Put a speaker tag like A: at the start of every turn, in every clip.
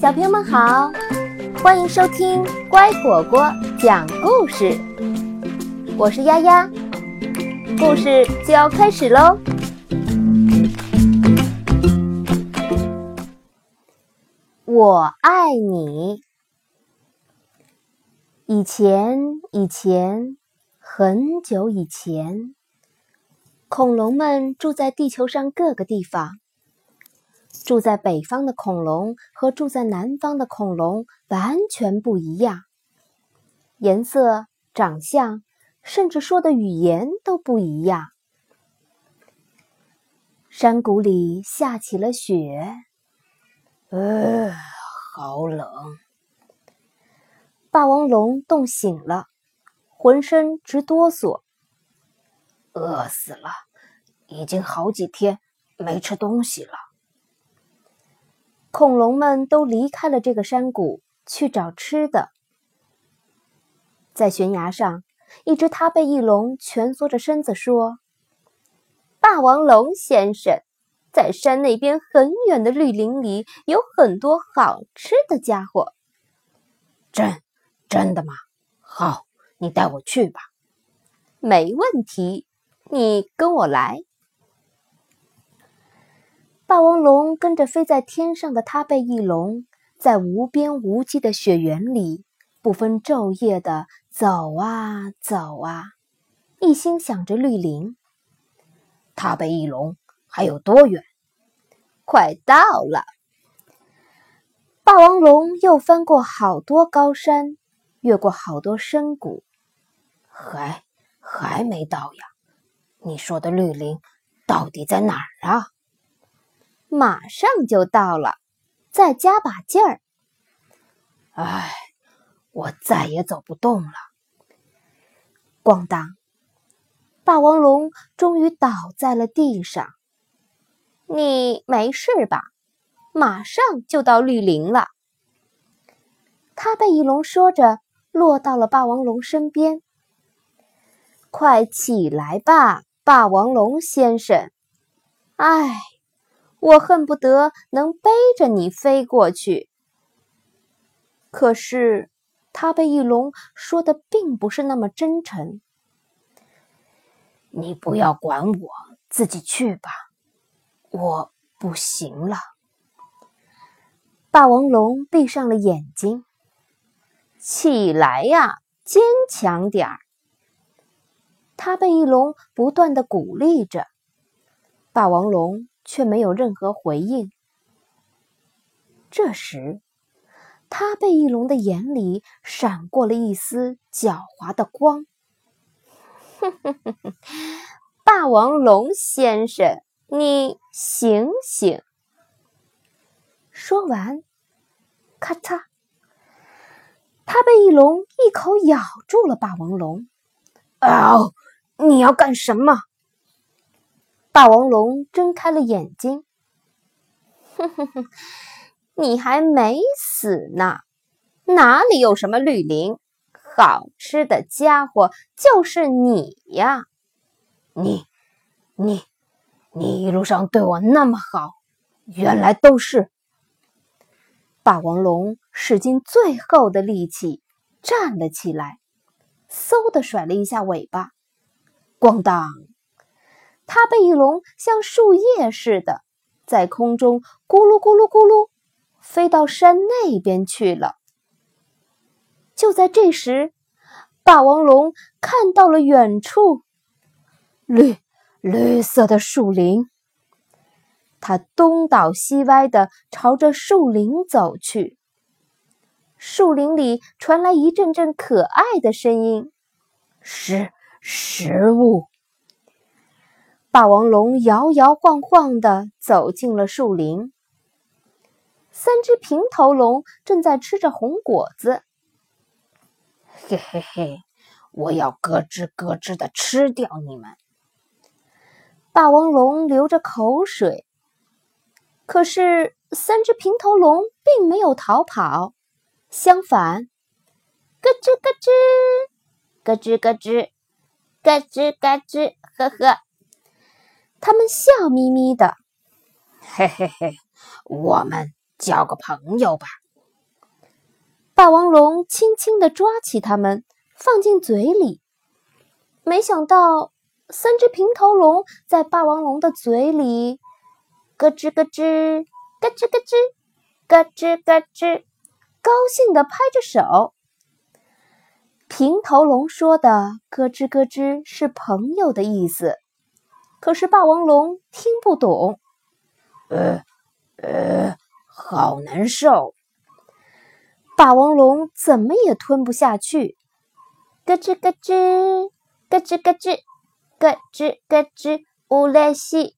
A: 小朋友们好，欢迎收听乖果果讲故事。我是丫丫，故事就要开始喽。我爱你。以前，以前，很久以前，恐龙们住在地球上各个地方。住在北方的恐龙和住在南方的恐龙完全不一样，颜色、长相，甚至说的语言都不一样。山谷里下起了雪，
B: 呃，好冷。
A: 霸王龙冻醒了，浑身直哆嗦。
B: 饿死了，已经好几天没吃东西了。
A: 恐龙们都离开了这个山谷，去找吃的。在悬崖上，一只它背翼龙蜷缩着身子说：“霸王龙先生，在山那边很远的绿林里有很多好吃的家伙。”“
B: 真真的吗？好，你带我去吧。”“
A: 没问题，你跟我来。”霸王龙跟着飞在天上的踏背翼龙，在无边无际的雪原里不分昼夜的走啊走啊，一心想着绿林。
B: 踏背翼龙还有多远？
A: 快到了。霸王龙又翻过好多高山，越过好多深谷，
B: 还还没到呀？你说的绿林到底在哪儿啊？
A: 马上就到了，再加把劲儿！
B: 唉，我再也走不动了。
A: 咣当！霸王龙终于倒在了地上。你没事吧？马上就到绿林了。他被翼龙说着，落到了霸王龙身边。快起来吧，霸王龙先生！唉。我恨不得能背着你飞过去，可是他被翼龙说的并不是那么真诚。
B: 你不要管我，自己去吧，我不行了。
A: 霸王龙闭上了眼睛，起来呀，坚强点儿。他被翼龙不断的鼓励着，霸王龙。却没有任何回应。这时，他被翼龙的眼里闪过了一丝狡猾的光。霸王龙先生，你醒醒！说完，咔嚓，他被翼龙一口咬住了霸王龙。
B: 哦，你要干什么？
A: 霸王龙睁开了眼睛，哼哼哼，你还没死呢！哪里有什么绿林？好吃的家伙就是你呀！
B: 你、你、你一路上对我那么好，原来都是……
A: 霸王龙使尽最后的力气站了起来，嗖的甩了一下尾巴，咣当！它被翼龙像树叶似的，在空中咕噜咕噜咕噜，飞到山那边去了。就在这时，霸王龙看到了远处绿绿色的树林，它东倒西歪的朝着树林走去。树林里传来一阵阵可爱的声音：“
B: 是食物。”
A: 霸王龙摇摇晃晃地走进了树林。三只平头龙正在吃着红果子。
B: 嘿嘿嘿，我要咯吱咯吱地吃掉你们！
A: 霸王龙流着口水。可是三只平头龙并没有逃跑，相反，咯吱咯吱，咯吱咯吱，咯吱咯吱，呵呵。他们笑眯眯的。
B: 嘿嘿嘿，我们交个朋友吧。
A: 霸王龙轻轻地抓起它们，放进嘴里。没想到，三只平头龙在霸王龙的嘴里咯吱咯吱、咯吱咯吱、咯吱咯吱，高兴地拍着手。平头龙说的“咯吱咯吱”是朋友的意思，可是霸王龙听不懂。
B: 呃呃，好难受。
A: 霸王龙怎么也吞不下去，咯吱咯吱，咯吱咯吱，咯吱咯吱，乌来西。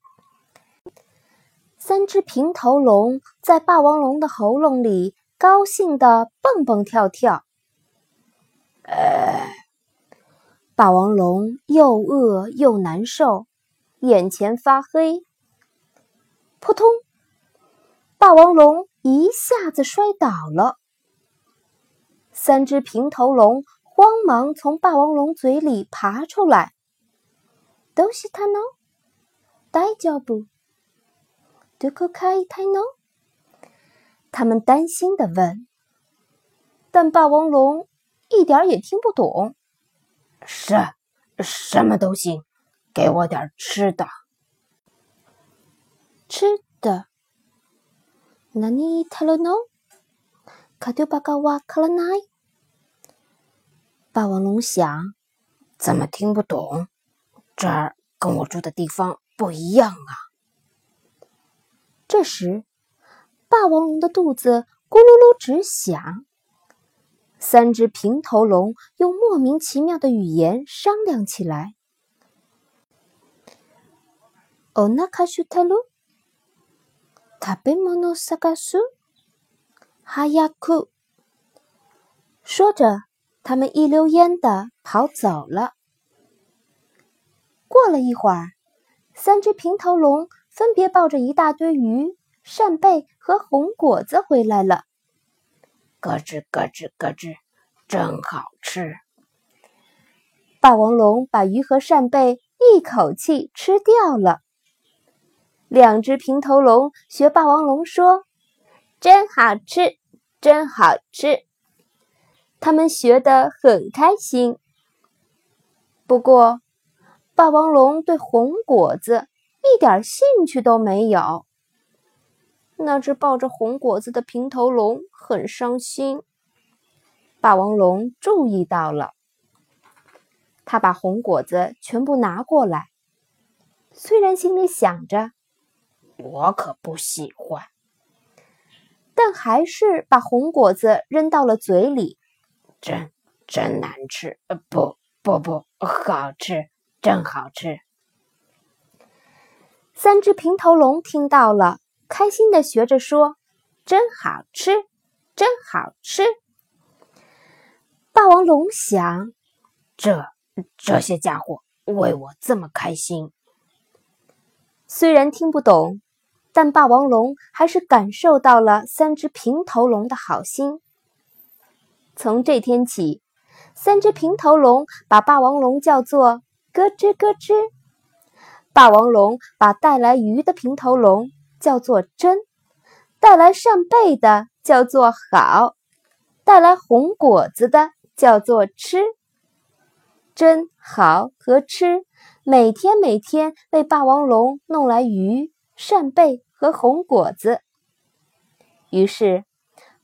A: 三只平头龙在霸王龙的喉咙里高兴地蹦蹦跳跳。
B: 呃，
A: 霸王龙又饿又难受，眼前发黑。扑通！霸王龙一下子摔倒了。三只平头龙慌忙从霸王龙嘴里爬出来。都是他呢，大脚步，都可开一台呢。他们担心的问。但霸王龙一点也听不懂。
B: 是，什么都行，给我点吃的。
A: 吃的，那你太了呢？卡丢巴嘎瓦卡了奈。霸王龙想，
B: 怎么听不懂？这儿跟我住的地方不一样啊！
A: 这时，霸王龙的肚子咕噜噜直响。三只平头龙用莫名其妙的语言商量起来。哦，那卡修塔鲁。食べ物探す。早く。说着，他们一溜烟的跑走了。过了一会儿，三只平头龙分别抱着一大堆鱼、扇贝和红果子回来了。
B: 咯吱咯吱咯吱，真好吃！
A: 霸王龙把鱼和扇贝一口气吃掉了。两只平头龙学霸王龙说：“真好吃，真好吃。”他们学得很开心。不过，霸王龙对红果子一点兴趣都没有。那只抱着红果子的平头龙很伤心。霸王龙注意到了，他把红果子全部拿过来，虽然心里想着。
B: 我可不喜欢，
A: 但还是把红果子扔到了嘴里。
B: 真真难吃，呃不不不，好吃，真好吃。
A: 三只平头龙听到了，开心的学着说：“真好吃，真好吃。”霸王龙想：
B: 这这些家伙为我这么开心，
A: 虽然听不懂。但霸王龙还是感受到了三只平头龙的好心。从这天起，三只平头龙把霸王龙叫做“咯吱咯吱”。霸王龙把带来鱼的平头龙叫做“真”，带来扇贝的叫做“好”，带来红果子的叫做“吃”。真、好和吃每天每天为霸王龙弄来鱼。扇贝和红果子。于是，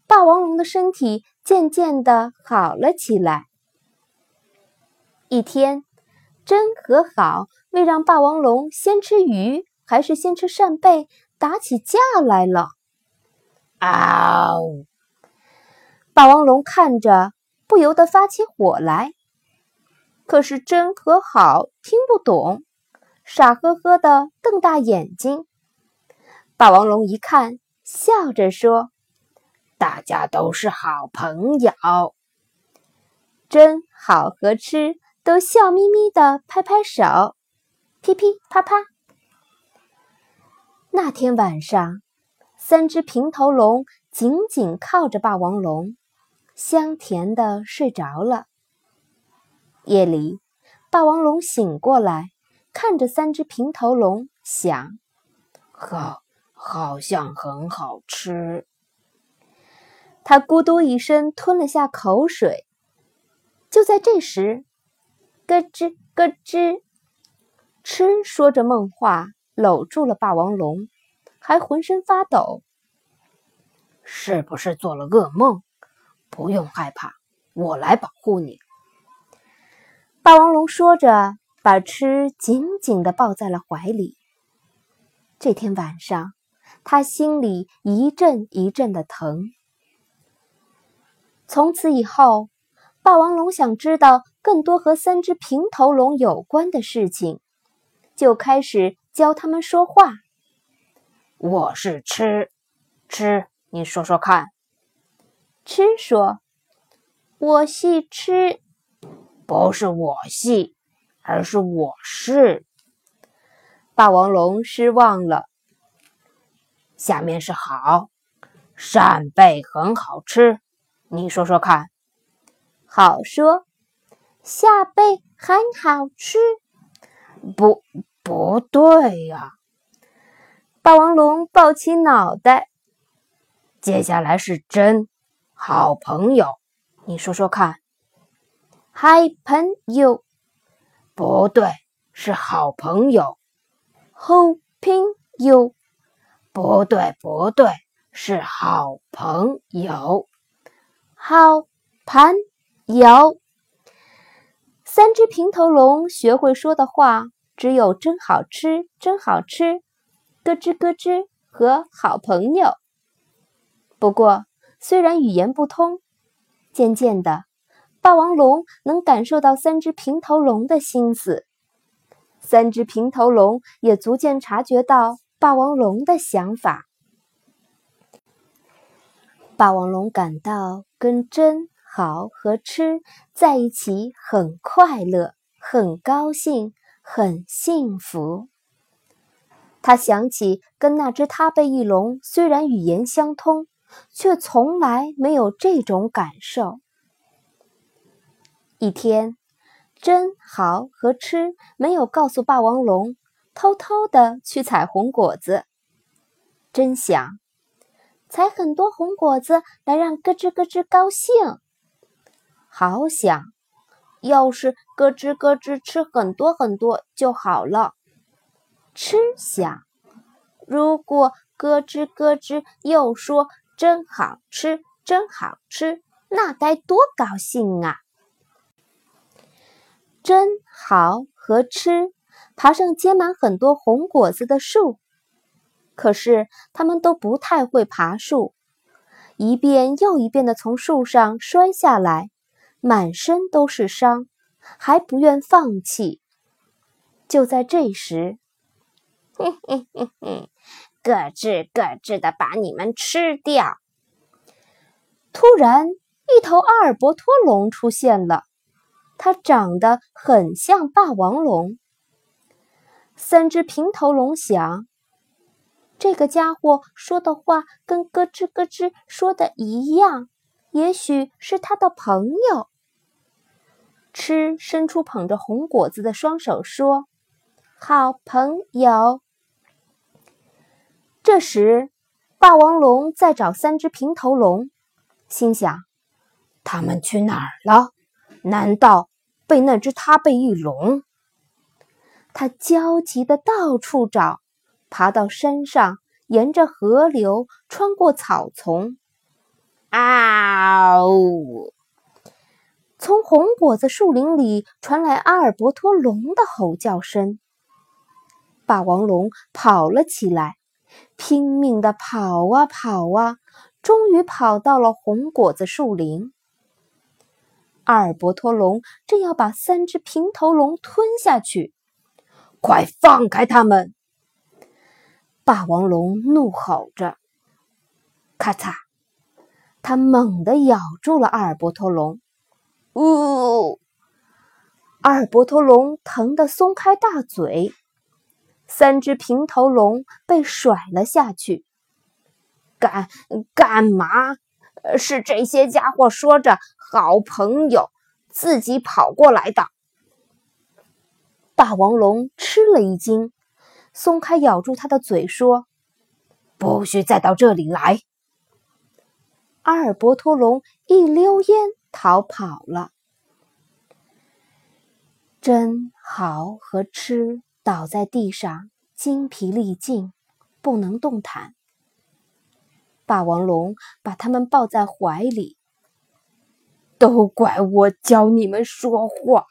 A: 霸王龙的身体渐渐的好了起来。一天，真和好为让霸王龙先吃鱼还是先吃扇贝打起架来了。
B: 嗷！
A: 霸王龙看着不由得发起火来。可是真和好听不懂，傻呵呵的瞪大眼睛。霸王龙一看，笑着说：“
B: 大家都是好朋友，
A: 真好和吃都笑眯眯的拍拍手，噼噼啪啪。”那天晚上，三只平头龙紧紧靠着霸王龙，香甜的睡着了。夜里，霸王龙醒过来，看着三只平头龙，想：
B: 好，好像很好吃。
A: 他咕嘟一声吞了下口水。就在这时，咯吱咯吱，吃说着梦话，搂住了霸王龙，还浑身发抖。
B: 是不是做了噩梦？不用害怕，我来保护你。
A: 霸王龙说着，把吃紧紧的抱在了怀里。这天晚上，他心里一阵一阵的疼。从此以后，霸王龙想知道更多和三只平头龙有关的事情，就开始教他们说话。
B: 我是吃，吃，你说说看。
A: 吃说：“我系吃，
B: 不是我系，而是我是。”
A: 霸王龙失望了。
B: 下面是好，扇贝很好吃。你说说看，
A: 好说，下贝很好吃，
B: 不，不对呀！
A: 霸王龙抱起脑袋。
B: 接下来是真好朋友，你说说看，
A: 好朋友，
B: 不对，是好朋友，
A: 好朋友，
B: 不对，不对，是好朋友。
A: 好朋友，三只平头龙学会说的话只有“真好吃，真好吃”，咯吱咯吱和“好朋友”。不过，虽然语言不通，渐渐的，霸王龙能感受到三只平头龙的心思，三只平头龙也逐渐察觉到霸王龙的想法。霸王龙感到跟真好和吃在一起很快乐、很高兴、很幸福。他想起跟那只他背翼龙虽然语言相通，却从来没有这种感受。一天，真好和吃没有告诉霸王龙，偷偷的去采红果子。真想。采很多红果子来让咯吱咯吱高兴，好想，要是咯吱咯吱吃很多很多就好了。吃想，如果咯吱咯吱又说真好吃，真好吃，那该多高兴啊！真好和吃爬上结满很多红果子的树。可是他们都不太会爬树，一遍又一遍的从树上摔下来，满身都是伤，还不愿放弃。就在这时，
B: 咯吱咯吱的把你们吃掉！
A: 突然，一头阿尔伯托龙出现了，它长得很像霸王龙。三只平头龙想。这个家伙说的话跟咯吱咯吱说的一样，也许是他的朋友。吃伸出捧着红果子的双手说：“好朋友。”这时，霸王龙在找三只平头龙，心想：
B: 他们去哪儿了？难道被那只他被翼龙？
A: 他焦急的到处找。爬到山上，沿着河流，穿过草丛。
B: 啊呜！
A: 从红果子树林里传来阿尔伯托龙的吼叫声。霸王龙跑了起来，拼命的跑啊跑啊，终于跑到了红果子树林。阿尔伯托龙正要把三只平头龙吞下去，
B: 快放开他们！
A: 霸王龙怒吼着：“咔嚓！”它猛地咬住了阿尔伯托龙。呜！阿尔伯托龙疼得松开大嘴。三只平头龙被甩了下去。
B: 干干嘛？是这些家伙说着好朋友，自己跑过来的。
A: 霸王龙吃了一惊，松开咬住他的嘴，说：“
B: 不许再到这里来！”
A: 阿尔伯托龙一溜烟逃跑了。真豪和吃倒在地上，精疲力尽，不能动弹。霸王龙把他们抱在怀里。
B: 都怪我教你们说话。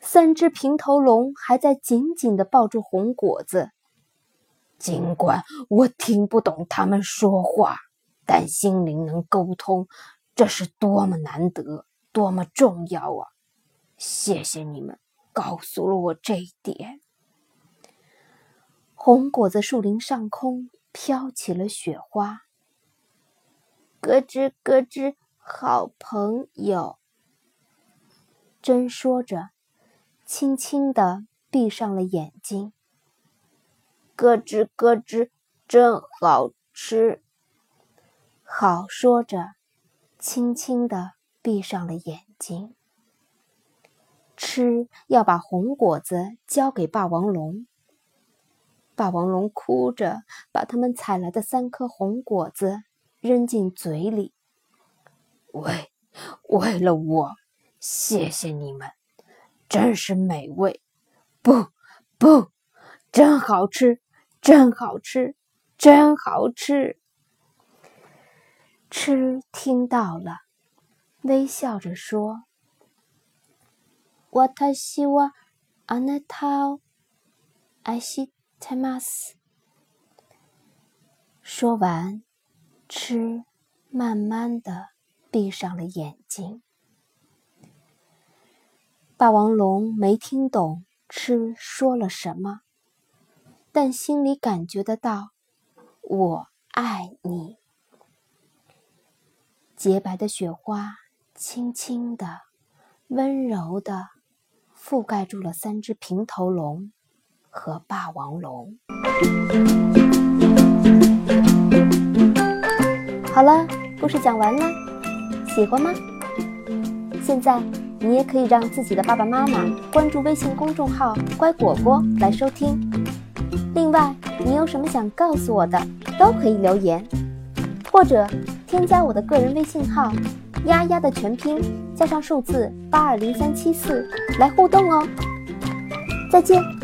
A: 三只平头龙还在紧紧的抱住红果子，
B: 尽管我听不懂他们说话，但心灵能沟通，这是多么难得，多么重要啊！谢谢你们告诉了我这一点。
A: 红果子树林上空飘起了雪花，
C: 咯吱咯吱，好朋友。
A: 真说着。轻轻地闭上了眼睛。
C: 咯吱咯吱，真好吃。
A: 好说着，轻轻地闭上了眼睛。吃要把红果子交给霸王龙。霸王龙哭着把他们采来的三颗红果子扔进嘴里。
B: 为为了我，谢谢你们。真是美味，不不，真好吃，真好吃，真好吃。
A: 吃听到了，微笑着说：“
C: 我太希望阿那套爱西泰马斯。”
A: 说完，吃慢慢的闭上了眼睛。霸王龙没听懂吃说了什么，但心里感觉得到，我爱你。洁白的雪花轻轻的、温柔的覆盖住了三只平头龙和霸王龙。好了，故事讲完了，喜欢吗？现在。你也可以让自己的爸爸妈妈关注微信公众号“乖果果”来收听。另外，你有什么想告诉我的，都可以留言，或者添加我的个人微信号“丫丫”的全拼加上数字八二零三七四来互动哦。再见。